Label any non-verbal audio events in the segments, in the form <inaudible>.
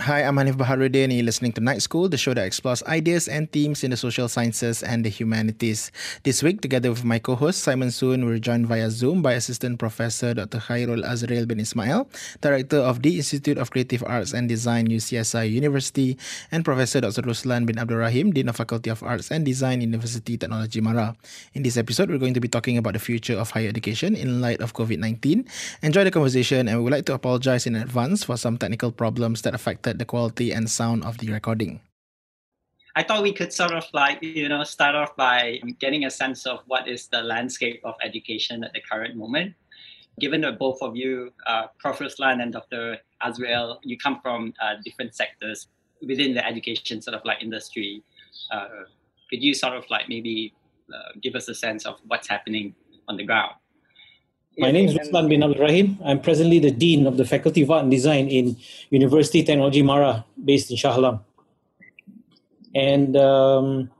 Hi, I'm Hanif Baharuddin, and you're listening to Night School, the show that explores ideas and themes in the social sciences and the humanities. This week, together with my co-host Simon Soon, we're joined via Zoom by Assistant Professor Dr. Khairul Azril bin Ismail, Director of the Institute of Creative Arts and Design, UCSI University, and Professor Dr. Ruslan bin Abdurrahim, Dean of Faculty of Arts and Design, University Technology Mara. In this episode, we're going to be talking about the future of higher education in light of COVID-19. Enjoy the conversation, and we would like to apologize in advance for some technical problems that affected the quality and sound of the recording. I thought we could sort of like, you know, start off by getting a sense of what is the landscape of education at the current moment. Given that both of you, uh, Prof. Ruslan and Dr. Azril, you come from uh, different sectors within the education sort of like industry, uh, could you sort of like maybe uh, give us a sense of what's happening on the ground? My name is Ruslan bin Abdul Rahim. I'm presently the Dean of the Faculty of Art and Design in University Technology Mara, based in Shah Alam. And um,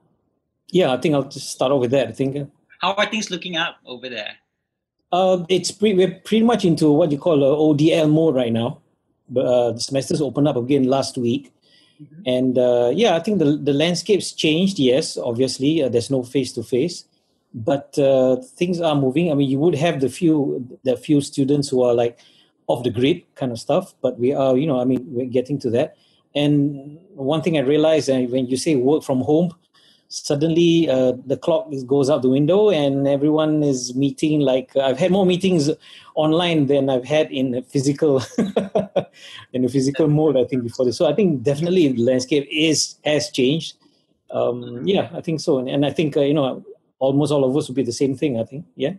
yeah, I think I'll just start off with that. I think. How are things looking up over there? Uh, it's pre- we're pretty much into what you call a ODL mode right now. But uh, the semesters opened up again last week, mm-hmm. and uh, yeah, I think the the landscape's changed. Yes, obviously, uh, there's no face to face but uh, things are moving. I mean, you would have the few the few students who are like off the grid kind of stuff, but we are, you know, I mean, we're getting to that. And one thing I realized, uh, when you say work from home, suddenly uh, the clock goes out the window and everyone is meeting. Like I've had more meetings online than I've had in a physical <laughs> in a physical mode. I think before this. So I think definitely the landscape is has changed. Um, yeah, I think so, and, and I think uh, you know almost all of us would be the same thing. I think. Yeah.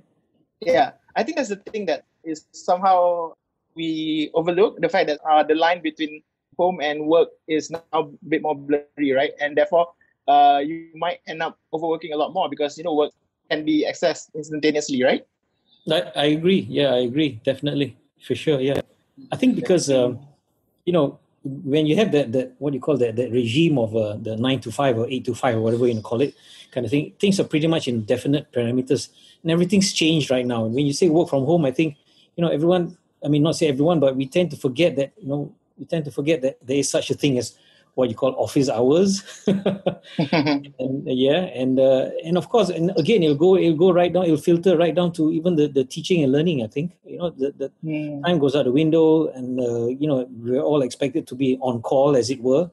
Yeah, I think that's the thing that is somehow we overlook the fact that uh, the line between home and work is now a bit more blurry, right? And therefore, uh, you might end up overworking a lot more because you know work can be accessed instantaneously, right? I, I agree. Yeah, I agree. Definitely, for sure. Yeah, I think because um, you know when you have that that what you call that that regime of uh, the nine to five or eight to five or whatever you call it, kind of thing. Things are pretty much in definite parameters, and everything's changed right now. And when you say work from home, I think you know everyone. I mean, not say everyone, but we tend to forget that you know we tend to forget that there is such a thing as what you call office hours. <laughs> <laughs> and, yeah, and uh, and of course, and again, it'll go it'll go right down. It'll filter right down to even the, the teaching and learning. I think you know the, the mm. time goes out the window, and uh, you know we're all expected to be on call, as it were.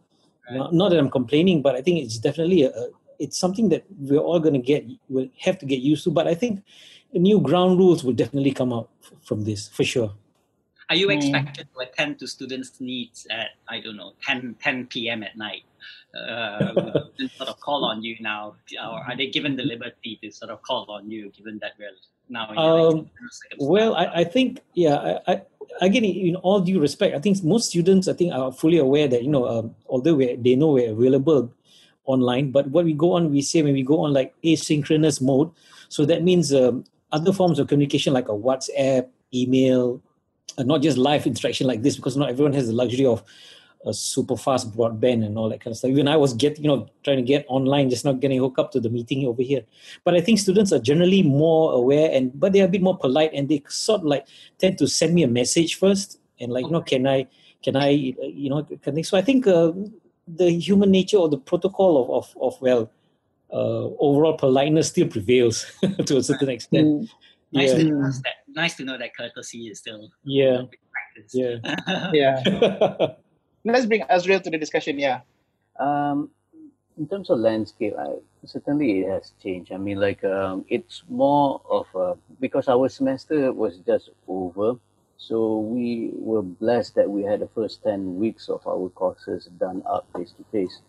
Right. Not, not, that I'm complaining, but I think it's definitely a, it's something that we're all going to get will have to get used to but i think new ground rules will definitely come out from this for sure are you hmm. expected to attend to students needs at i don't know 10 10 p.m at night uh, <laughs> sort of call on you now or are they given the liberty to sort of call on you given that we're now um, well I, I think yeah I, I again in all due respect i think most students i think are fully aware that you know um, although we they know we're available online. But what we go on, we say when we go on like asynchronous mode. So that means um, other forms of communication like a WhatsApp, email, not just live interaction like this, because not everyone has the luxury of a super fast broadband and all that kind of stuff. Even I was getting, you know, trying to get online, just not getting hooked up to the meeting over here. But I think students are generally more aware and but they're a bit more polite and they sort of like tend to send me a message first and like, you know, can I can I you know can they, so I think uh, the human nature or the protocol of, of, of well, uh, overall politeness still prevails <laughs> to a certain extent. Mm. Nice, yeah. to know that, nice to know that courtesy is still yeah yeah <laughs> yeah. <laughs> Let's bring Azril to the discussion. Yeah. Um, in terms of landscape, I, certainly it has changed. I mean, like um, it's more of a, because our semester was just over so we were blessed that we had the first 10 weeks of our courses done up face to face.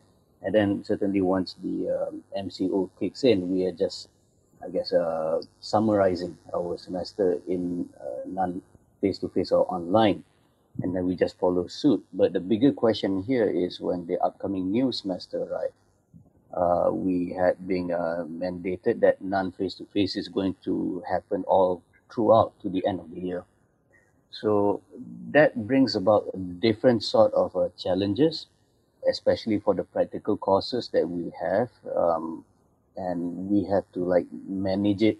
And then certainly once the um, MCO kicks in, we are just, I guess, uh, summarizing our semester in uh, non face to face or online. And then we just follow suit. But the bigger question here is when the upcoming new semester arrives, uh, we had been uh, mandated that non face to face is going to happen all throughout to the end of the year. So that brings about a different sort of uh, challenges, especially for the practical courses that we have. Um, and we have to like manage it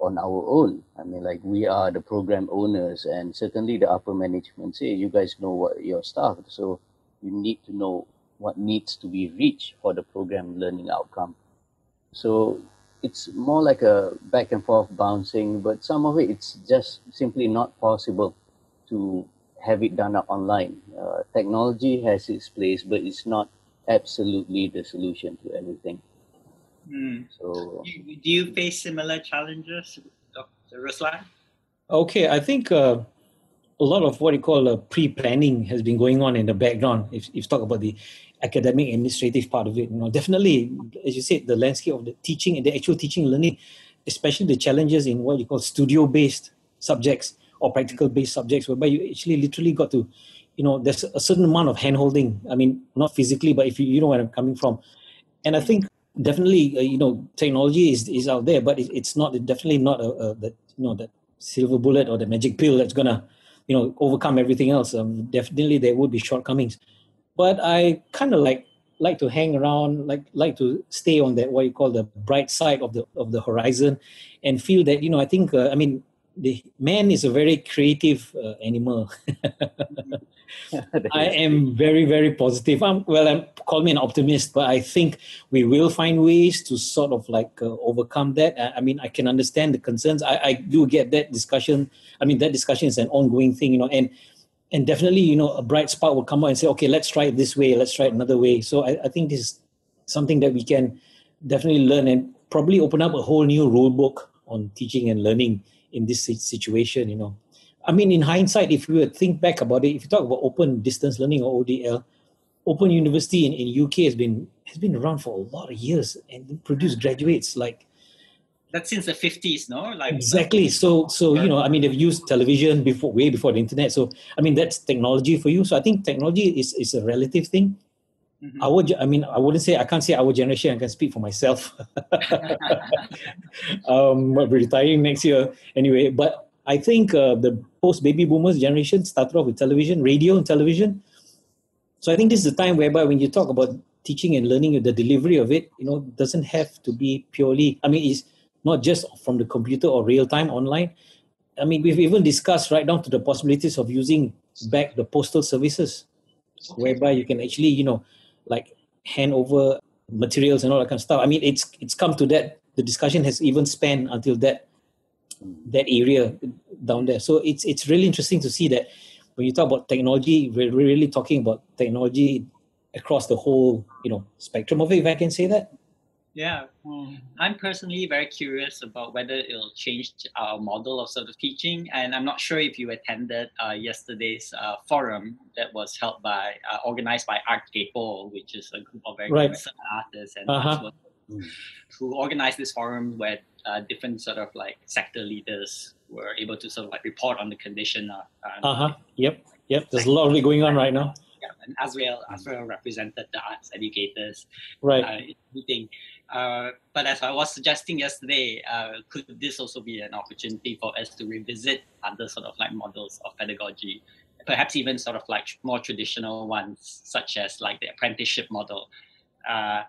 on our own. I mean, like we are the program owners, and certainly the upper management say you guys know what your staff, so you need to know what needs to be reached for the program learning outcome. So it's more like a back and forth bouncing, but some of it it's just simply not possible to have it done up online. Uh, technology has its place, but it's not absolutely the solution to everything. Mm. So Do you, face similar challenges, Dr. Ruslan? Okay, I think uh, a lot of what you call uh, pre-planning has been going on in the background. If, if you talk about the academic administrative part of it, you know, definitely, as you said, the landscape of the teaching and the actual teaching learning, especially the challenges in what you call studio-based subjects or practical-based subjects, whereby you actually literally got to, you know, there's a certain amount of hand-holding. I mean, not physically, but if you, you know where I'm coming from. And I think definitely, uh, you know, technology is, is out there, but it, it's not definitely not a, a that you know that silver bullet or the magic pill that's gonna you know overcome everything else. Um, definitely, there would be shortcomings, but I kind of like like to hang around, like like to stay on that what you call the bright side of the of the horizon, and feel that you know I think uh, I mean the man is a very creative uh, animal. <laughs> <laughs> I am very, very positive. I'm, well, I'm, call me an optimist, but I think we will find ways to sort of like uh, overcome that. I, I, mean, I can understand the concerns. I, I do get that discussion. I mean, that discussion is an ongoing thing, you know, and and definitely, you know, a bright spark will come out and say, okay, let's try it this way, let's try it another way. So I, I think this is something that we can definitely learn and probably open up a whole new rule book on teaching and learning in this situation, you know. I mean, in hindsight, if you think back about it, if you talk about open distance learning or ODL, Open University in, in UK has been has been around for a lot of years and produced graduates like that's since the 50s no? Like exactly. so so you know i mean they've used television before way before the internet. So i mean that's technology for you. So i think technology is is a relative thing. Mm-hmm. our i mean i wouldn't say i can't say our generation i can speak for myself. <laughs> <laughs> Um retiring next year. Anyway but i think uh, the post baby boomers generation started off with television radio and television so I think this is the time whereby when you talk about teaching and learning, the delivery of it, you know, doesn't have to be purely. I mean, it's not just from the computer or real time online. I mean, we've even discussed right down to the possibilities of using back the postal services, whereby you can actually, you know, like hand over materials and all that kind of stuff. I mean, it's it's come to that. The discussion has even spanned until that that area down there. So it's it's really interesting to see that when you talk about technology, we're really talking about technology across the whole, you know, spectrum of it, if I can say that. Yeah, mm. I'm personally very curious about whether it'll change our model of sort of teaching. And I'm not sure if you attended uh, yesterday's uh, forum that was held by, uh, organized by Art Kepo, which is a group of very right. artists and uh-huh. Who organized this forum where uh, different sort of like sector leaders were able to sort of like report on the condition. Uh huh. Yep. Yep. There's a lot of it going on right now. Yeah, and as well as well represented the arts educators. Right. Uh, meeting. Uh, but as I was suggesting yesterday, uh, could this also be an opportunity for us to revisit other sort of like models of pedagogy, perhaps even sort of like more traditional ones, such as like the apprenticeship model, uh,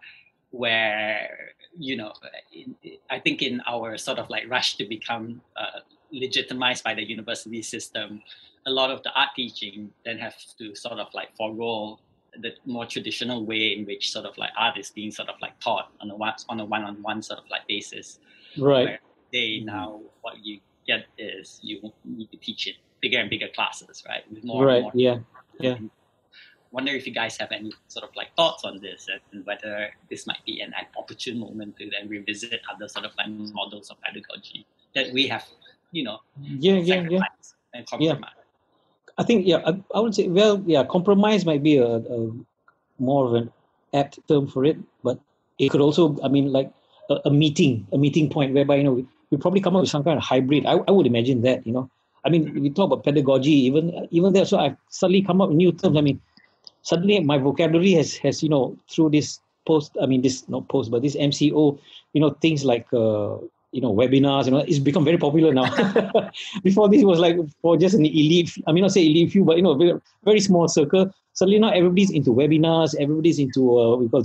where you know, in, I think in our sort of like rush to become uh, legitimized by the university system, a lot of the art teaching then have to sort of like forego the more traditional way in which sort of like art is being sort of like taught on a one on a one-on-one sort of like basis. Right. they now what you get is you need to teach it bigger and bigger classes, right? With more right. More yeah. Yeah wonder if you guys have any sort of like thoughts on this and whether this might be an, an opportune moment to then revisit other sort of like models of pedagogy that we have, you know, yeah, yeah, yeah, and compromise. Yeah. I think yeah, I, I, would say well, yeah, compromise might be a, a, more of an apt term for it, but it could also, I mean, like a, a meeting, a meeting point whereby you know we, we probably come up with some kind of hybrid. I, I would imagine that, you know. I mean, we talk about pedagogy, even even there. So I've suddenly come up with new terms. I mean, suddenly my vocabulary has has you know through this post i mean this not post but this mco you know things like uh, you know webinars you know it's become very popular now <laughs> <laughs> before this was like for just an elite i mean not say elite few but you know very, very small circle suddenly now everybody's into webinars everybody's into uh, we call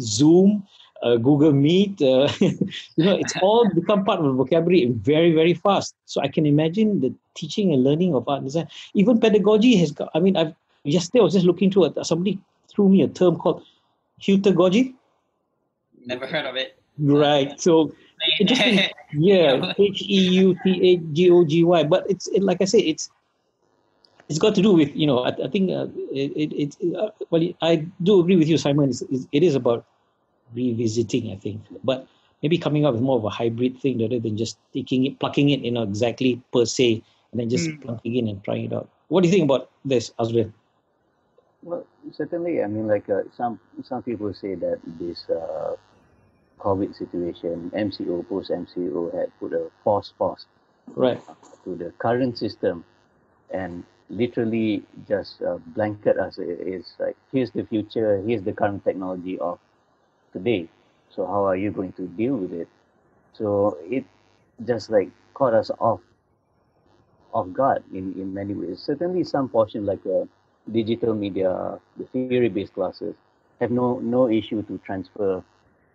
zoom uh, Google Meet. Uh, <laughs> you know, it's all become part of the vocabulary very, very fast. So I can imagine the teaching and learning of art design. Even pedagogy has got. I mean, I've yesterday I was just looking through it. Somebody threw me a term called heutagogy. Never heard of it. Right. So interesting. <laughs> yeah, H E U T A G O G Y. But it's it, like I say, it's it's got to do with you know. I, I think uh, it, it, it uh, well, I do agree with you, Simon. It's, it is about revisiting. I think, but maybe coming up with more of a hybrid thing rather than just taking it, plucking it, you know, exactly per se, and then just mm. plunking in and trying it out. What do you think about this, Azril? Well, certainly. I mean, like uh, some some people say that this uh, COVID situation, MCO, post MCO, had put a force pause right to the current system, and literally just uh, blanket us. It's like here's the future, here's the current technology of today. So how are you going to deal with it? So it just like caught us off off guard in, in many ways. Certainly some portion like uh, digital media, the theory-based classes have no no issue to transfer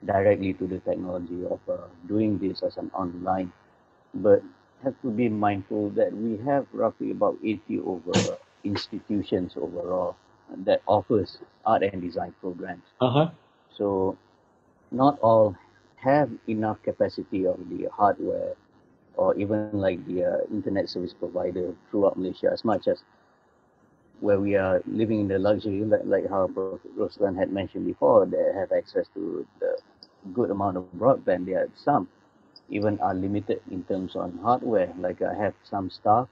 directly to the technology of uh, doing this as an online, but have to be mindful that we have roughly about 80 over institutions overall that offers art and design programs. Uh-huh. So not all have enough capacity of the hardware or even like the uh, internet service provider throughout Malaysia as much as where we are living in the luxury like, like how Roslan had mentioned before they have access to the good amount of broadband there are some even are limited in terms on hardware like I have some staff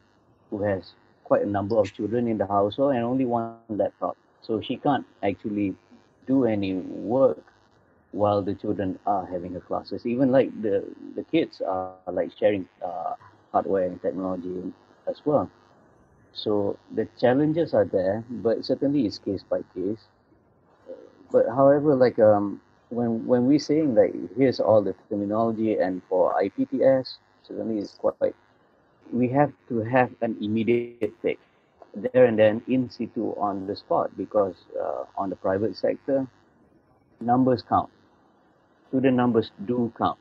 who has quite a number of children in the household and only one laptop so she can't actually do any work while the children are having the classes. Even like the, the kids are like sharing uh, hardware and technology as well. So the challenges are there, but certainly it's case by case. But however, like um, when when we're saying like here's all the terminology and for IPTS, certainly it's quite we have to have an immediate fix there and then in situ on the spot because uh, on the private sector numbers count student numbers do count.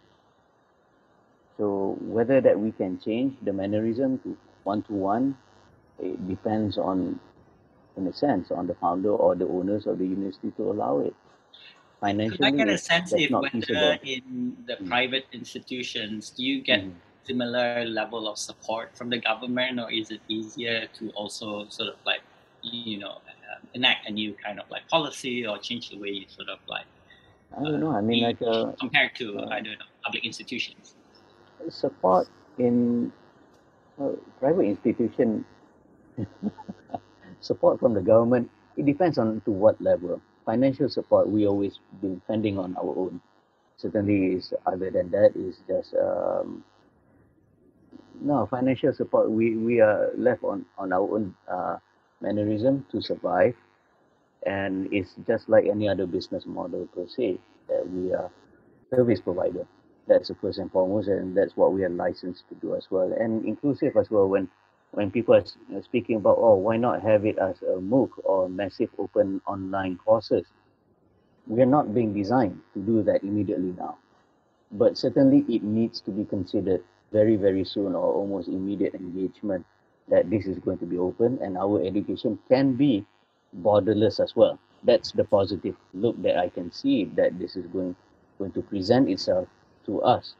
So whether that we can change the mannerism to one-to-one, it depends on, in a sense, on the founder or the owners of the university to allow it. Financially, I get a sense if whether feasible. in the mm. private institutions, do you get mm. similar level of support from the government, or is it easier to also sort of like, you know, uh, enact a new kind of like policy or change the way you sort of like I don't know. I mean, like uh, compared to uh, I don't know public institutions. Support in uh, private institution, <laughs> support from the government. It depends on to what level. Financial support we always been depending on our own. Certainly, is other than that is just um, no financial support. We we are left on on our own uh, mannerism to survive and it's just like any other business model per se that we are service provider that's the first and foremost and that's what we are licensed to do as well and inclusive as well when when people are uh, speaking about oh why not have it as a MOOC or massive open online courses? We are not being designed to do that immediately now. But certainly it needs to be considered very very soon or almost immediate engagement that this is going to be open and our education can be borderless as well. That's the positive look that I can see that this is going going to present itself to us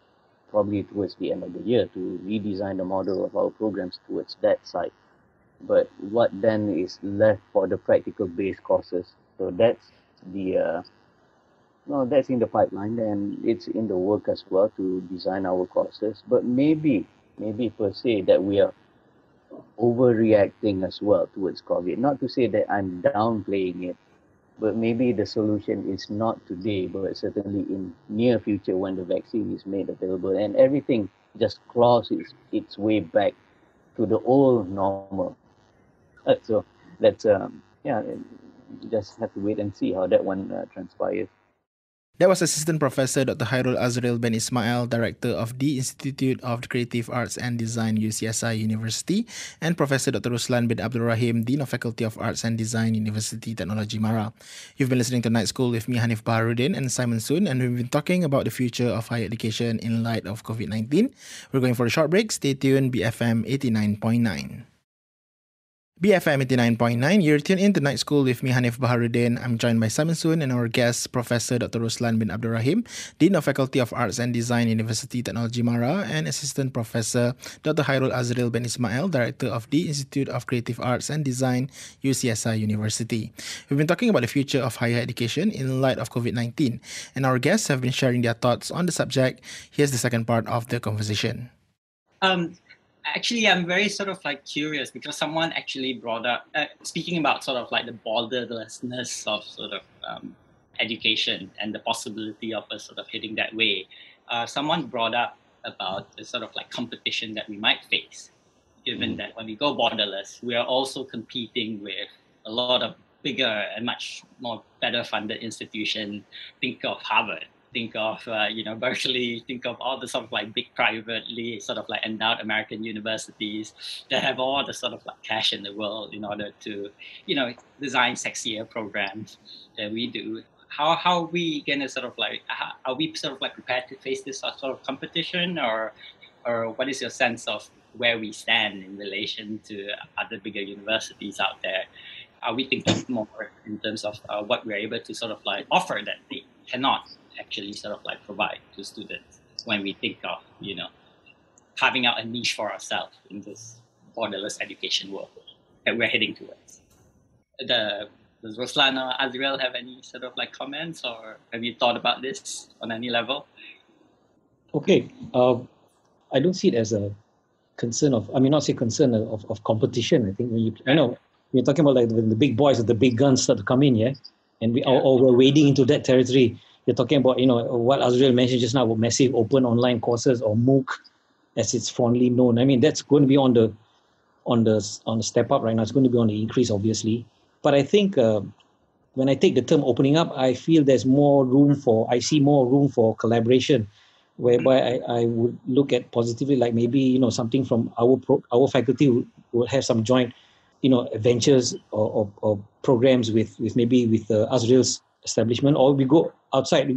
probably towards the end of the year to redesign the model of our programs towards that side. But what then is left for the practical based courses? So that's the uh, no, that's in the pipeline and it's in the work as well to design our courses. But maybe, maybe per se that we are overreacting as well towards COVID. Not to say that I'm downplaying it, but maybe the solution is not today, but certainly in near future when the vaccine is made available and everything just claws its, its way back to the old normal. <laughs> So that's um yeah, just have to wait and see how that one uh, transpires. That was Assistant Professor Dr. Hairul Azril bin Ismail, Director of the Institute of Creative Arts and Design, UCSI University, and Professor Dr. Ruslan bin Abdul Rahim, Dean of Faculty of Arts and Design, University Technology Mara. You've been listening to Night School with me, Hanif Baharudin, and Simon Soon, and we've been talking about the future of higher education in light of COVID 19. We're going for a short break. Stay tuned, BFM 89.9. BFM 89.9, you're tuned in to Night School with me, Hanif Baharudin. I'm joined by Simon Soon and our guest, Professor Dr. Ruslan bin Abdul Rahim, Dean of Faculty of Arts and Design, University Technology Mara, and Assistant Professor Dr. Hairul Azril bin Ismail, Director of the Institute of Creative Arts and Design, UCSI University. We've been talking about the future of higher education in light of COVID 19, and our guests have been sharing their thoughts on the subject. Here's the second part of the conversation. Um, actually i'm very sort of like curious because someone actually brought up uh, speaking about sort of like the borderlessness of sort of um, education and the possibility of us sort of hitting that way. Uh, someone brought up about the sort of like competition that we might face given mm. that when we go borderless we are also competing with a lot of bigger and much more better funded institutions think of harvard think of uh, you know <laughs> Berkeley, think of all the sort of like big privately sort of like endowed American universities that have all the sort of like cash in the world in order to you know design sexier programs that we do. How how are we gonna sort of like how, are we sort of like prepared to face this sort of competition or or what is your sense of where we stand in relation to other bigger universities out there? Are we thinking more in terms of uh, what we're able to sort of like offer that they cannot actually sort of like provide to students when we think of you know carving out a niche for ourselves in this borderless education world that we're heading towards. The, does Ruslan or Azril have any sort of like comments or have you thought about this on any level? Okay, uh, I don't see it as a concern of, I mean, not say concern of, of competition. I think when you, I know, you're talking about like when the big boys or the big guns start to come in, yeah? And we, yeah. Or, or we're wading into that territory you're talking about, you know, what Azril mentioned just now about massive open online courses or MOOC, as it's fondly known. I mean, that's going to be on the on the on the step up right now. It's going to be on the increase, obviously. But I think uh, when I take the term opening up, I feel there's more room for. I see more room for collaboration, whereby I, I would look at positively, like maybe you know something from our pro, our faculty would, would have some joint, you know, adventures or, or, or programs with with maybe with uh, Azril's establishment, or we go outside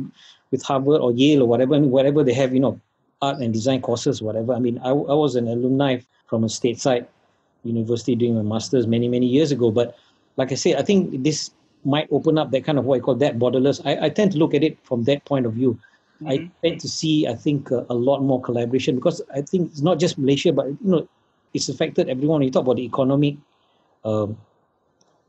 with Harvard or Yale or whatever, whatever they have, you know, art and design courses, whatever. I mean, I, I was an alumni from a stateside university doing my master's many, many years ago. But like I say, I think this might open up that kind of what I call that borderless. I, I tend to look at it from that point of view. Mm-hmm. I tend to see, I think, uh, a lot more collaboration because I think it's not just Malaysia, but you know, it's affected everyone. You talk about the economic um,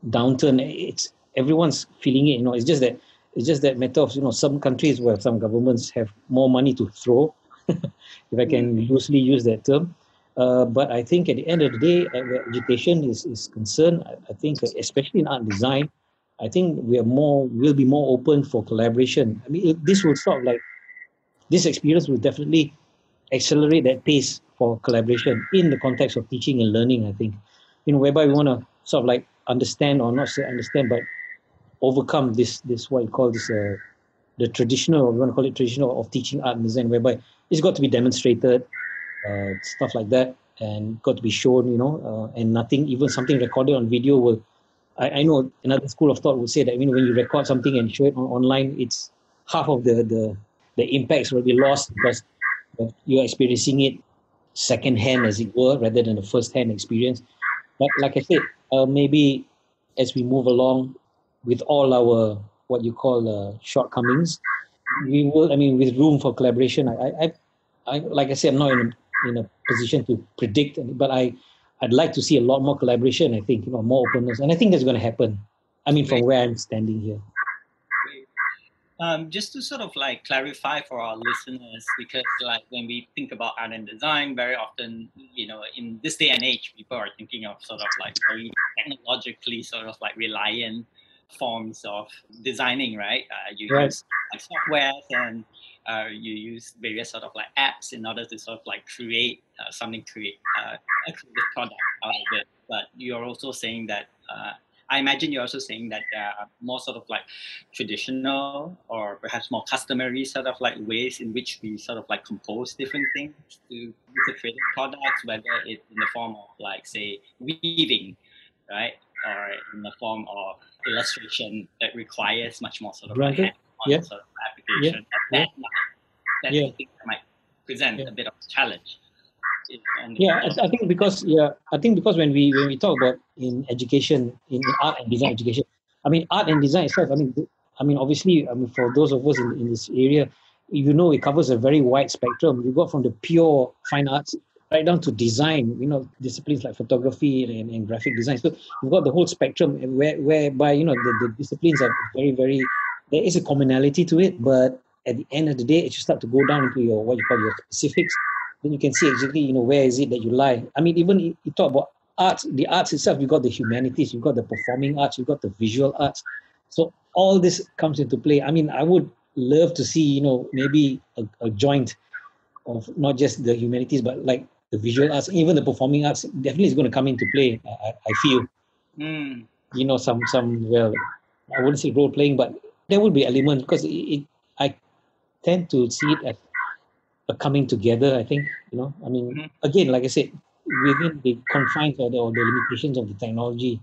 downturn. It's everyone's feeling it. You know, it's just that it's just that matter of you know some countries where some governments have more money to throw, <laughs> if I can mm. loosely use that term. Uh, but I think at the end of the day, uh, where education is, is concerned, I, I think uh, especially in art design, I think we are more will be more open for collaboration. I mean, it, this will sort of like this experience will definitely accelerate that pace for collaboration in the context of teaching and learning. I think, you know, whereby we want to sort of like understand or not say understand, but overcome this this what you call this uh, the traditional or we want to call it traditional of teaching art and design whereby it's got to be demonstrated uh, stuff like that and got to be shown you know uh, and nothing even something recorded on video will I, I know another school of thought would say that you know, when you record something and show it on, online it's half of the the the impacts will be lost because you're experiencing it second hand as it were rather than a first hand experience. But like i said uh, maybe as we move along with all our what you call uh, shortcomings, we will. I mean, with room for collaboration. I, I, I like I said, I'm not in a, in a position to predict, but I, I'd like to see a lot more collaboration. I think you know more openness, and I think that's going to happen. I mean, from where I'm standing here. Um, just to sort of like clarify for our listeners, because like when we think about art and design, very often, you know, in this day and age, people are thinking of sort of like very technologically sort of like reliant forms of designing, right? Uh, you right. use like software and uh, you use various sort of like apps in order to sort of like create uh, something, create uh, a creative product out of it. But you're also saying that uh, I imagine you're also saying that there are more sort of like traditional or perhaps more customary sort of like ways in which we sort of like compose different things to create products, whether it's in the form of like say weaving, right, or in the form of illustration that requires much more sort of like Granted. hands-on Yeah. sort of application. Yeah. That, that, Yeah. I think might present Yeah. a bit of a challenge. And- Yeah, I, I think because yeah, I think because when we when we talk about in education, in, in art and design education, I mean art and design itself. I mean, I mean obviously, I mean for those of us in, in this area, you know, it covers a very wide spectrum. You go from the pure fine arts right down to design. You know, disciplines like photography and, and graphic design. So you've got the whole spectrum, where whereby you know the, the disciplines are very very. There is a commonality to it, but at the end of the day, it should start to go down into your what you call your specifics then you can see exactly you know where is it that you lie i mean even you you talk about arts the arts itself you've got the humanities you've got the performing arts you've got the visual arts so all this comes into play i mean i would love to see you know maybe a, a joint of not just the humanities but like the visual arts even the performing arts definitely is going to come into play i, I I feel. Mm, you know some some well i wouldn't say role playing but there will be elements because it, it i tend to see it as a coming together i think you know. I mean Mhm. again like i said within the confines or the, or the limitations of the technology.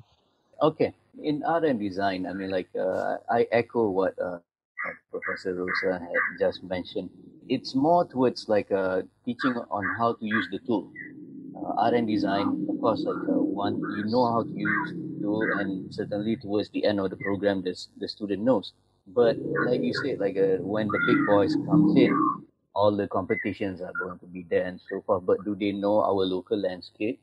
Okay, in art and design, I mean, like uh, I echo what uh, Professor Rosa had just mentioned. It's more towards like uh, teaching on how to use the tool. Uh, and design, of course, like uh, one, you know how to use the tool, and certainly towards the end of the program, the, the student knows. But like you said, like uh, when the big boys comes in, all the competitions are going to be there and so forth. But do they know our local landscape?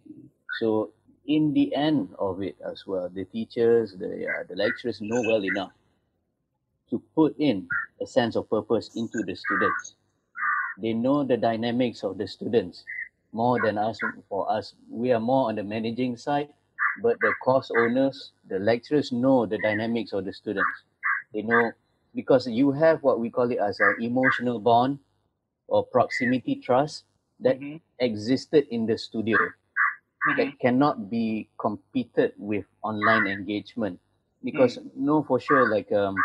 So in the end of it as well, the teachers, the uh, the lecturers know well enough to put in a sense of purpose into the students. They know the dynamics of the students more than us. For us, we are more on the managing side, but the course owners, the lecturers know the dynamics of the students. They know because you have what we call it as an emotional bond or proximity trust that mhm, existed in the studio mhm. that cannot be competed with online engagement because no for sure like um,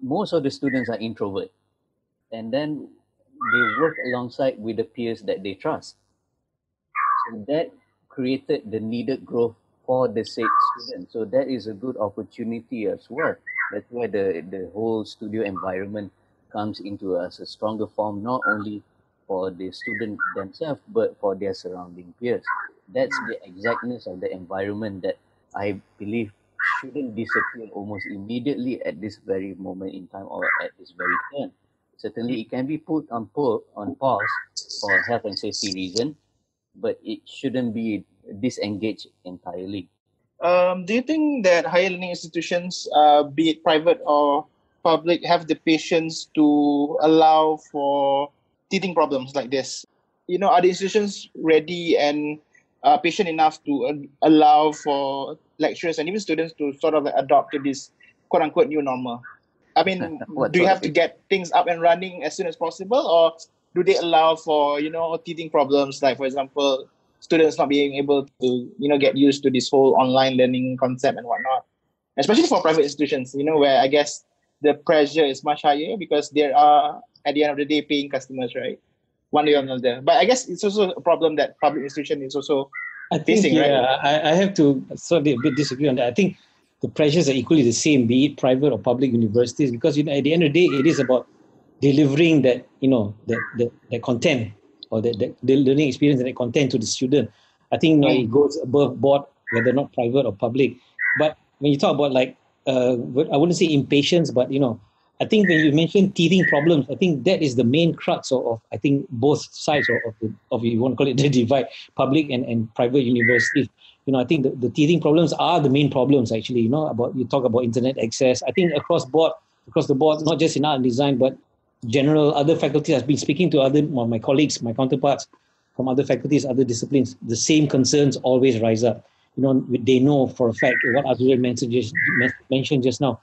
most of the students are introvert. And then they work alongside with the peers that they trust. So that created the needed growth for the said student. So that is a good opportunity as well. That's why the the whole studio environment comes into as a stronger form not only for the student themselves but for their surrounding peers. That's the exactness of the environment that I believe shouldn't disappear almost immediately at this very moment in time or at this very turn. Certainly, it can be put on po- on pause for health and safety reason, but it shouldn't be disengaged entirely. Um, do you think that higher learning institutions, uh, be it private or public, have the patience to allow for teething problems like this? You know, are the institutions ready and uh, patient enough to uh, allow for lecturers and even students to sort of adopt to this quote unquote new normal? I mean, <laughs> do you have to get things up and running as soon as possible, or do they allow for you know teething problems? Like, for example, students not being able to you know get used to this whole online learning concept and whatnot. Especially for private institutions you know where i guess the pressure is much higher because there are at the end of the day paying customers right one way or another but i guess it's also a problem that public institution is also I think Facing, right? yeah, I, I have to sort of a bit disagree on that. I think the pressures are equally the same, be it private or public universities, because you know at the end of the day, it is about delivering that you know that that, that content or that, that the learning experience and that content to the student. I think you know, it goes above board whether not private or public. But when you talk about like uh, I wouldn't say impatience, but you know, I think when you mention teething problems, I think that is the main crux of, of I think both sides of, the of you want to call it <laughs> the divide, public and, and private universities. You know, I think the, the teething problems are the main problems actually. You know, about you talk about internet access. I think across board, across the board, not just in art and design, but general other faculties. I've been speaking to other my colleagues, my counterparts from other faculties, other disciplines. The same concerns always rise up. You know, they know for a fact what Azril mentioned just, mentioned just now.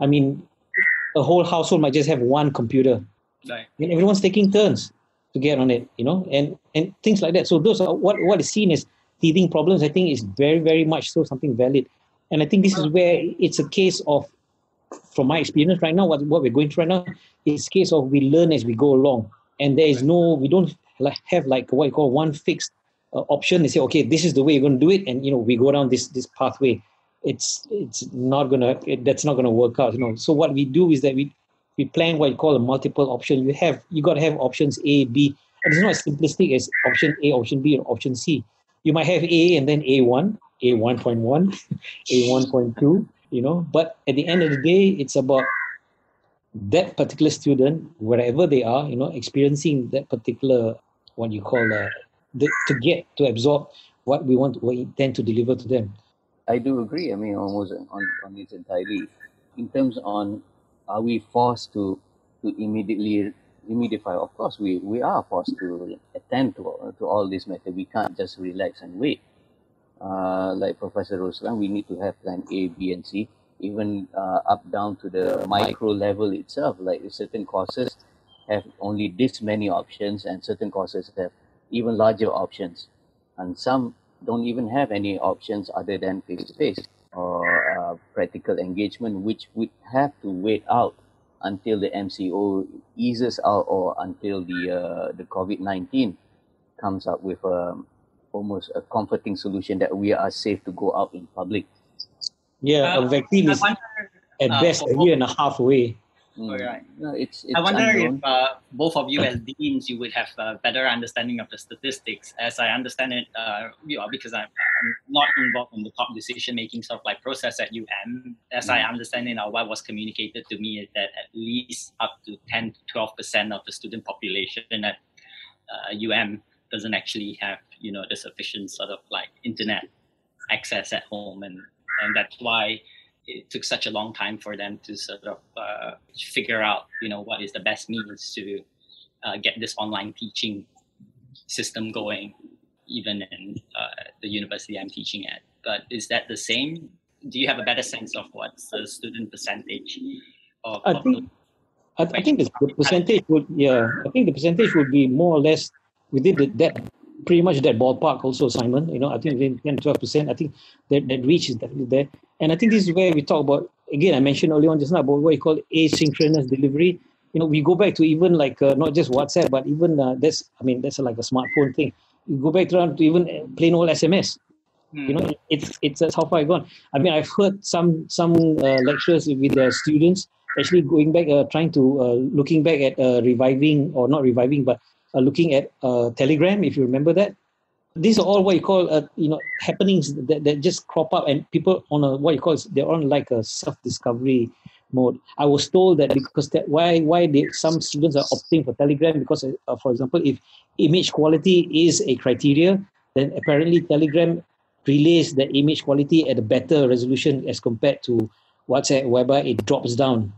I mean, a whole household might just have one computer, Right. and everyone's taking turns to get on it. You know, and and things like that. So those are what what is seen as teething problems. I think is very very much so something valid. And I think this is where it's a case of, from my experience right now, what, what we're going through right now, it's a case of we learn as we go along. And there is no, we don't like have like what you call one fixed uh, option. They say, okay, this is the way you're going to do it. And, you know, we go down this, this pathway. It's, it's not to, it, that's not to work out, you know. So what we do is that we, we plan what you call a multiple option. You have, you got to have options A, B, and it's not as simplistic as option A, option B, or option C. You might have A and then A1, A1.1, A1.2, you know, but at the end of the day, it's about that particular student, wherever they are, you know, experiencing that particular, what you call, uh, the, to get, to absorb what we want, we intend to deliver to them. I do agree. I mean, almost on, on it entirely. In terms on, are we forced to to immediately immedify? Of course, we, we are forced to attend to, to all this matter. We can't just relax and wait. Uh, like Professor Roslan, we need to have plan A, B, and C, even uh, up down to the micro level itself. Like certain courses have only this many options, and certain courses have even larger options, and some don't even have any options other than face to face or uh, practical engagement, which would have to wait out until the MCO eases out or until the uh, the COVID nineteen comes up with a um, almost a comforting solution that we are safe to go out in public. Yeah, uh, a vaccine is wonder, at uh, best a year and a half away. Mm. Right. No, it's, it's I wonder unknown. if uh, both of you as deans, you would have a better understanding of the statistics. As I understand it, uh, you know, because I'm, I'm, not involved in the top decision-making sort of like process at UM. As mm. I understand it, what was communicated to me is that at least up to 10 to 12 percent of the student population at UM uh, doesn't actually have, you know, the sufficient sort of like internet access at home, and and that's why it took such a long time for them to sort of uh, figure out, you know, what is the best means to uh, get this online teaching system going, even in uh, the university I'm teaching at. But is that the same? Do you have a better sense of what's the student percentage? Of, I think, I, I, think the percentage would, yeah, I think the percentage would be more or less within the, that pretty much that ballpark also, Simon. You know, I think within 10 12 percent. I think that, that reach is definitely there. And I think this is where we talk about again. I mentioned earlier on just now about what you call asynchronous delivery. You know, we go back to even like uh, not just WhatsApp, but even uh, that's I mean that's like a smartphone thing. You go back to, to even uh, plain old SMS. Mm. You know, it's it's that's how far I've gone. I mean, I've heard some some uh, lecturers with their students actually going back, uh, trying to uh, looking back at uh, reviving or not reviving, but uh, looking at uh, Telegram, if you remember that. These are all what you call, uh, you know, happenings that, that just crop up, and people on a what you call they're on like a self-discovery mode. I was told that because that why why some students are opting for Telegram because, uh, for example, if image quality is a criteria, then apparently Telegram relays the image quality at a better resolution as compared to WhatsApp, whereby it drops down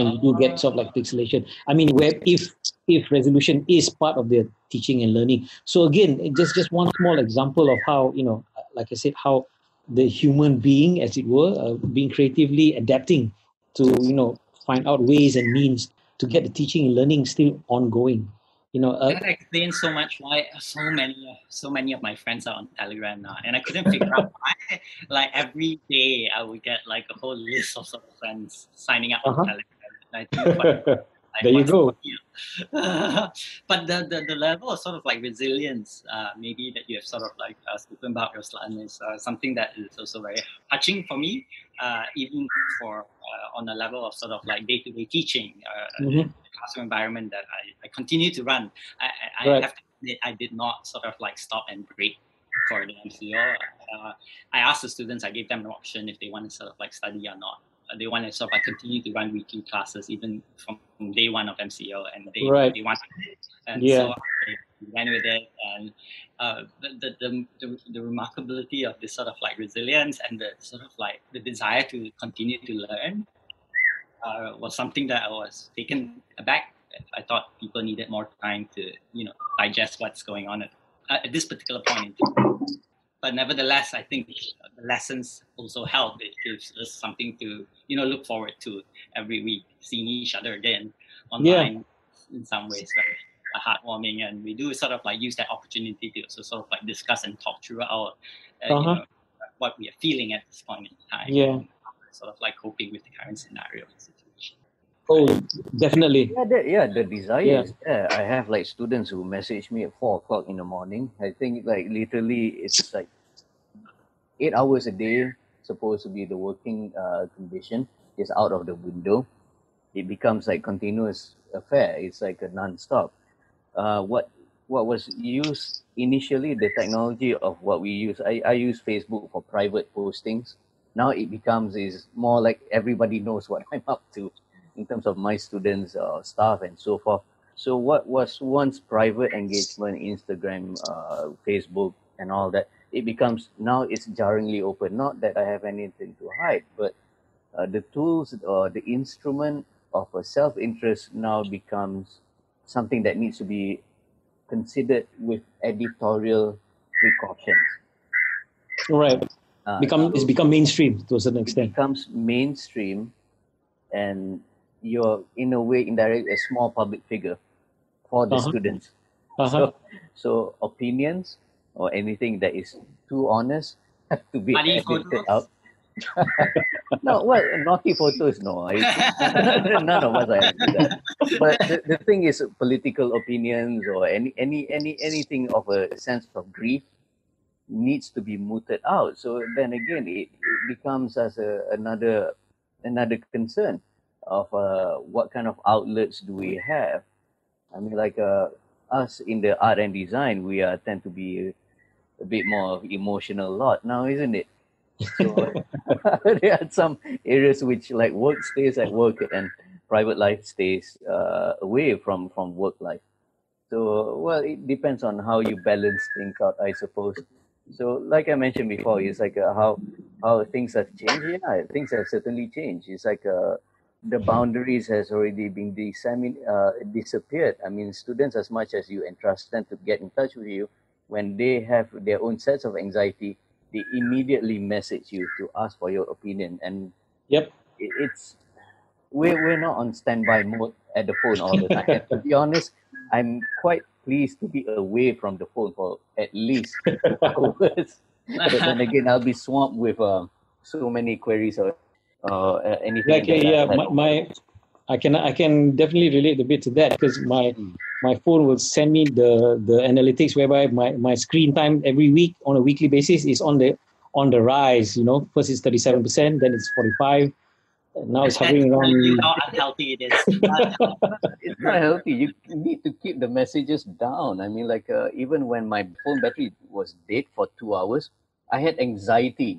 and you do get sort of like pixelation. I mean, where if if resolution is part of the teaching and learning. So again, just just one small example of how you know, like I said, how the human being, as it were, uh, being creatively adapting to you know find out ways and means to get the teaching and learning still ongoing you know uh, that explains so much why so many so many of my friends are on telegram now and i couldn't figure out why <laughs> like every day i would get like a whole list of, sort of friends signing up uh-huh. on telegram I think <laughs> there you go. <laughs> but the, the, the level of sort of like resilience, uh, maybe that you have sort of like uh, spoken about, Roslan, is uh, something that is also very touching for me, uh, even for uh, on a level of sort of like day to day teaching, uh, mm-hmm. classroom environment that I, I continue to run. I, I, right. have to admit, I did not sort of like stop and break for the MCO. I asked the students, I gave them an option if they want to sort of like study or not they want to sort of continue to run weekly classes even from day one of MCO, and they right. they want it. And yeah. so I went with it, and uh, the, the, the the remarkability of this sort of like resilience and the sort of like the desire to continue to learn uh, was something that I was taken aback. I thought people needed more time to you know digest what's going on at, at this particular point in time but nevertheless, I think the lessons also help. It gives us something to you know look forward to every week, seeing each other again online. Yeah. In some ways, very heartwarming, and we do sort of like use that opportunity to also sort of like discuss and talk through our uh, uh-huh. you know, what we are feeling at this point in time. Yeah. Sort of like coping with the current scenario. Oh, definitely. Yeah, the, yeah, the desire Yeah. is there. I have like students who message me at four o'clock in the morning. I think like literally it's like eight hours a day supposed to be the working uh, condition is out of the window. It becomes like continuous affair. It's like a non-stop. Uh, what what was used initially, the technology of what we use. I, I use Facebook for private postings. Now it becomes is more like everybody knows what <laughs> I'm up to in terms of my students, uh, staff, and so forth. So what was once private engagement, Instagram, uh, Facebook, and all that, it becomes now it's jarringly open. Not that I have anything to hide, but uh, the tools or the instrument of a self-interest now becomes something that needs to be considered with editorial precautions. Right. Uh, Become it's become mainstream to a certain it extent. becomes mainstream and you're in a way indirect a small public figure for the Uh-huh. students Uh-huh. so so opinions or anything that is too honest have to be Funny edited photos? out <laughs> no well naughty photos no I, <laughs> none of us are that but the, the thing is political opinions or any any any anything of a sense of grief needs to be mooted out so then again it, it becomes as a, another another concern of uh, what kind of outlets do we have? I mean like uh, us in the art and design we are tend to be a, a bit more emotional lot now isn't it? So <laughs> <laughs> there are some areas which like work stays at work and private life stays uh, away from from work life. So well it depends on how you balance things out i suppose. So like i mentioned before it's like uh, how how things have changed. Yeah things have certainly changed. It's like uh, the boundaries has already been dissemin- uh, disappeared. I mean students as much as you entrust them to get in touch with you when they have their own sets of anxiety they immediately message you to ask for your opinion. And Yep. it, it's we're, we're not on standby mode at the phone all the time. And to be honest i'm quite pleased to be away from the phone for at least <laughs> hours. <laughs> But then again i'll be swamped with uh, so many queries or uh, anything Exactly. that Yeah. My, my I can I can definitely relate a bit to that because my Mm. my phone will send me the the analytics whereby my, my screen time every week on a weekly basis is on the on the rise. You know, first it's thirty seven percent, then it's forty five. Now it's hovering That's around. you how unhealthy it is. <laughs> it's not healthy. You need to keep the messages down. I mean, like uh, even when my phone battery was dead for two hours, I had anxiety.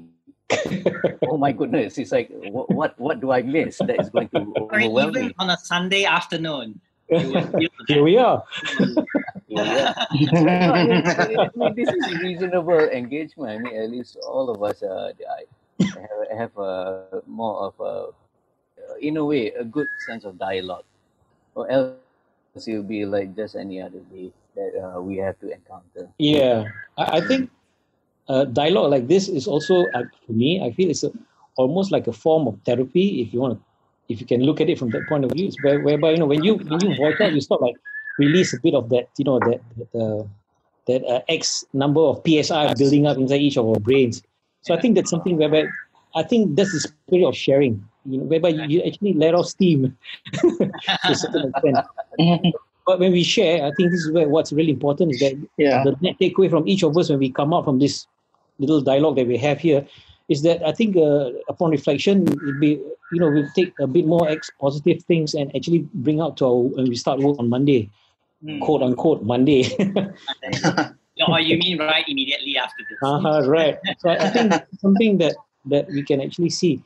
<laughs> oh my goodness! It's like what what, what do I miss that is going to or overwhelm me? on a Sunday afternoon. You will <laughs> feel Here we are. <laughs> Yeah. No, I mean, I mean, this is reasonable engagement. I mean, at least all of us uh, I have, have a more of a, in a way, a good sense of dialogue. Or else it'll be like just any other day that uh, we have to encounter. Yeah, I, I think uh, dialogue like this is also uh, for me. I feel it's a, almost like a form of therapy. If you want to, if you can look at it from that point of view, it's where, whereby you know when you when you voice out, you sort of like release a bit of that you know that that uh, that uh, X number of psi building up inside each of our brains. So I think that's something whereby I think that's the spirit of sharing. You know, whereby you, you actually let off steam <laughs> to a certain extent. <laughs> But when we share, I think this is where what's really important is that Yeah. the net takeaway from each of us when we come out from this little dialogue that we have here is that I think uh, upon reflection, it'll be you know we'll take a bit more ex positive things and actually bring out to our when we start work on Monday, Hmm. quote unquote Monday. <laughs> or you mean right immediately after this? uh-huh, right. So I I think <laughs> something that that we can actually see.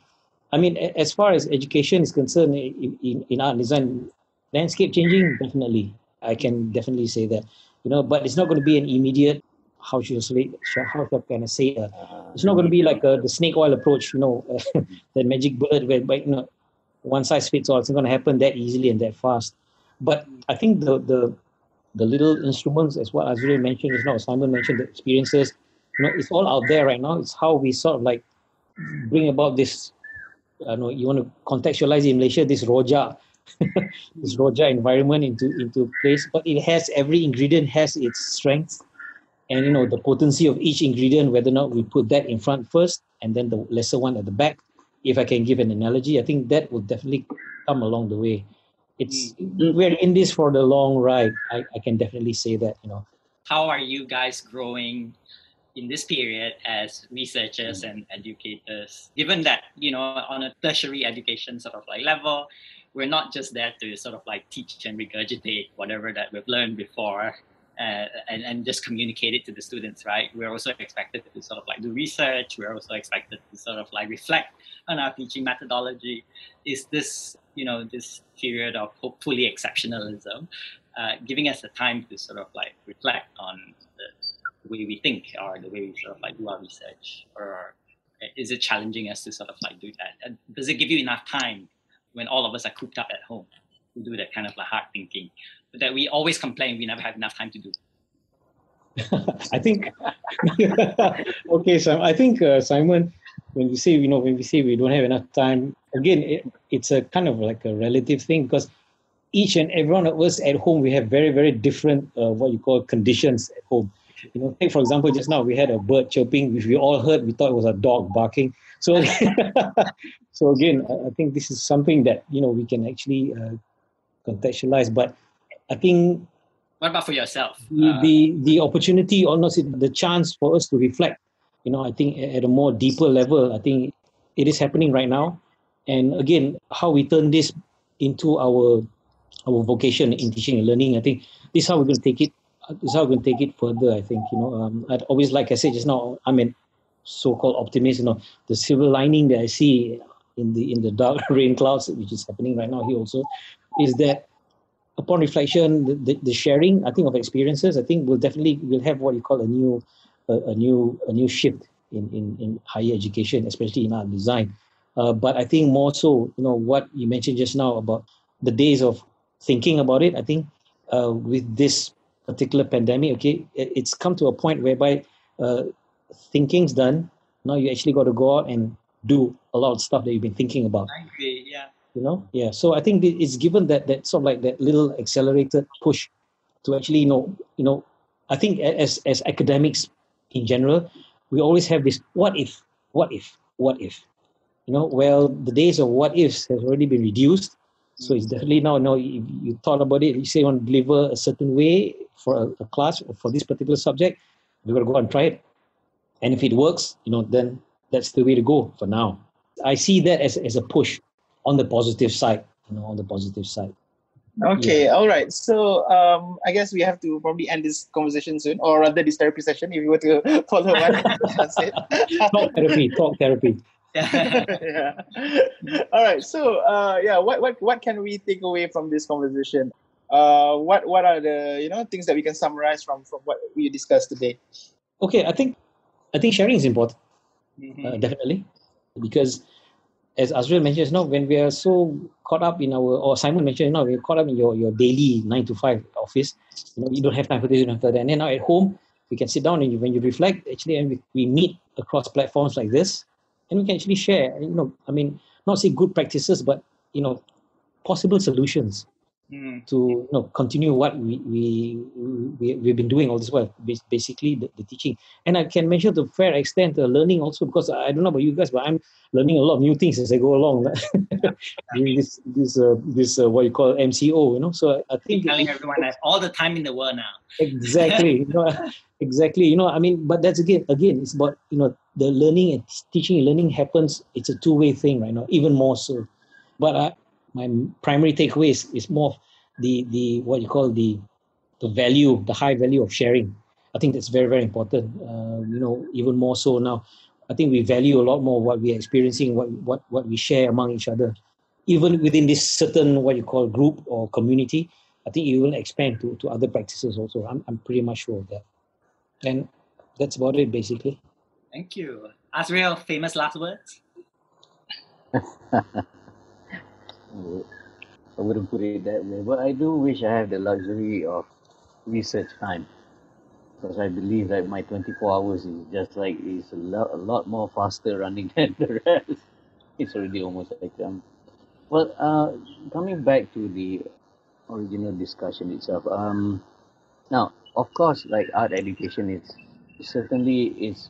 I mean, as far as education is concerned in, in, in art and design, landscape changing definitely. I can definitely say that. You know, but it's not going to be an immediate. How should I say? How can I say? Uh, it's not going to be like uh, the snake oil approach. You know, <laughs> the magic bullet where, you know, one size fits all. It's not going to happen that easily and that fast. But I think the the the little instruments, as what Azril mentioned, is now Simon mentioned the experiences. You know, it's all out there right now. It's how we sort of like bring about this. I know you want to contextualize in Malaysia this rojak, <laughs> this rojak environment into into place, but it has every ingredient has its strengths, and you know the potency of each ingredient. Whether or not we put that in front first, and then the lesser one at the back. If I can give an analogy, I think that will definitely come along the way. It's mm-hmm. we're in this for the long ride. I, I can definitely say that, you know. How are you guys growing in this period as researchers mm. and educators given that you know on a tertiary education sort of like level we're not just there to sort of like teach and regurgitate whatever that we've learned before uh, and, and just communicate it to the students, right? We're also expected to sort of like do research. We're also expected to sort of like reflect on our teaching methodology. Is this, you know, this period of hopefully exceptionalism, uh, giving us the time to sort of like reflect on the, way we think or the way we sort of like do our research? Or is it challenging us to sort of like do that? Does it give you enough time when all of us are cooped up at home to do that kind of like hard thinking but that we always complain we never have enough time to do. <laughs> I think <laughs> okay, so I think uh, Simon, when we say you know when we say we don't have enough time, again it, it's a kind of like a relative thing because each and every one of us at home we have very very different uh, what you call conditions at home. You know, take for example, just now we had a bird chirping, which we all heard. We thought it was a dog barking. So, <laughs> so again, I think this is something that you know we can actually uh, contextualize. But I think what about for yourself? The uh, the, the opportunity, almost the chance for us to reflect. You know, I think at a more deeper level, I think it is happening right now. And again, how we turn this into our our vocation in teaching and learning, I think this is how we're going to take it. This is how we're going to take it further. I think you know, um, I'd always like I said just now, I'm an so-called optimist. You know, the silver lining that I see in the in the dark <laughs> rain clouds, which is happening right now here also, is that upon reflection, the, the, the, sharing, I think, of experiences, I think will definitely will have what you call a new, a, a new, a new shift in, in, in higher education, especially in art design. Uh, but I think more so, you know, what you mentioned just now about the days of thinking about it. I think uh, with this particular pandemic, okay, it, it's come to a point whereby uh, thinking's done. Now you actually got to go out and do a lot of stuff that you've been thinking about. I agree. Yeah you know yeah so i think it's given that that sort of like that little accelerated push to actually you know you know i think as as academics in general we always have this what if what if what if you know well the days of what ifs has already been reduced so it's mm-hmm. definitely now now if you thought about it you say you want to deliver a certain way for a, a class or for this particular subject we got to go and try it and if it works you know then that's the way to go for now i see that as, as a push on the positive side, you know, on the positive side. Okay, yeah. all right. So um, I guess we have to probably end this conversation soon, or rather this therapy session, if you were to <laughs> follow what said. <laughs> talk therapy, talk therapy. <laughs> yeah. All right. So uh, yeah, what, what what can we take away from this conversation? Uh, what what are the you know things that we can summarize from from what we discussed today? Okay, I think I think sharing is important, mm-hmm. uh, definitely, because as Azril mentioned, you know, when we are so caught up in our, or Simon mentioned, you know, we're caught up in your, your daily nine to five office, you know, you don't have time for this, you don't have that. And then now at home, we can sit down and you, when you reflect, actually, and we, we meet across platforms like this, and we can actually share, you know, I mean, not say good practices, but, you know, possible solutions mm. to you know continue what we we, we we've been doing all this while basically the, the, teaching. And i can mention to a fair extent uh, learning also because i don't know about you guys but i'm learning a lot of new things as i go along <laughs> this this uh, this uh, what you call mco you know. So i think telling everyone that all the time in the world now. Exactly you know, <laughs> exactly you know i mean but that's again again it's about you know the learning and teaching and learning happens it's a two-way thing right now even more so. But I, my primary takeaway is, is more the the what you call the the value, the high value of sharing. I think that's very very important. Uh, you know, even more so now. I think we value a lot more what we're experiencing, what what what we share among each other, even within this certain what you call group or community. I think it will expand to, to other practices also. I'm I'm pretty much sure of that. And that's about it basically. Thank you. Azril, famous last words. <laughs> I wouldn't put it that way, but I do wish I have the luxury of research time because I believe that my 24 hours is just like it's a lot, a lot more faster running <laughs> than the rest. It's already almost like um. Well, uh, coming back to the original discussion itself. Um, now, of course, like art education is certainly is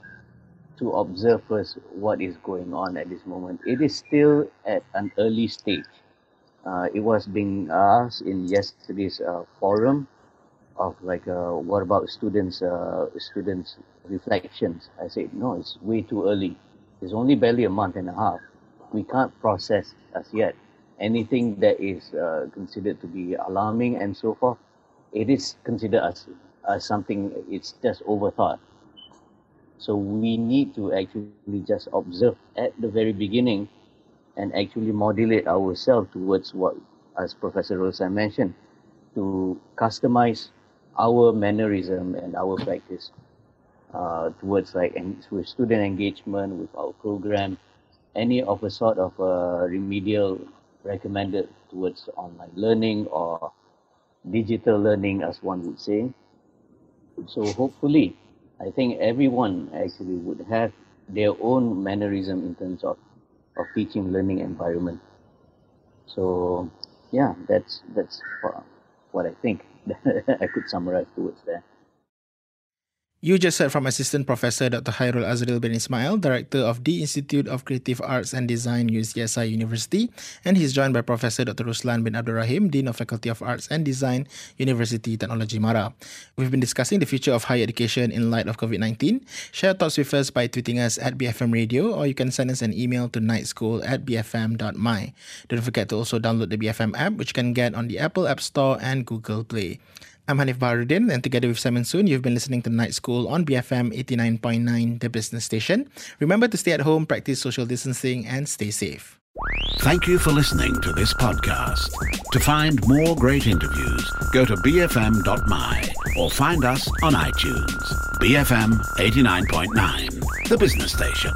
to observe first what is going on at this moment. It is still at an early stage. Uh, it was being asked in yesterday's uh, forum of like uh, what about students uh, students reflections. I said no, it's way too early. It's only barely a month and a half. We can't process as yet anything that is uh, considered to be alarming and so forth. It is considered as, as something. It's just overthought. So we need to actually just observe at the very beginning and actually modulate ourselves towards what, as Professor Rosa mentioned, to customize our mannerism and our practice uh, towards like with student engagement with our program, any of a sort of uh, remedial recommended towards online learning or digital learning, as one would say. So hopefully, I think everyone actually would have their own mannerism in terms of, of teaching learning environment. So yeah, that's that's what I think <laughs> I could summarize towards that. You just heard from Assistant Professor Dr. Hairul Azril bin Ismail, Director of the Institute of Creative Arts and Design, UCSI University, and he's joined by Professor Dr. Ruslan bin Abdul Rahim, Dean of Faculty of Arts and Design, University Technology Mara. We've been discussing the future of higher education in light of COVID 19. Share thoughts with us by tweeting us at BFM Radio, or you can send us an email to nightschool at bfm.my. Don't forget to also download the BFM app, which you can get on the Apple App Store and Google Play. I'm Hanif Baharudin, and together with Simon Soon, you've been listening to Night School on BFM 89.9, the business station. Remember to stay at home, practice social distancing, and stay safe. Thank you for listening to this podcast. To find more great interviews, go to bfm.my or find us on iTunes. BFM 89.9, the business station.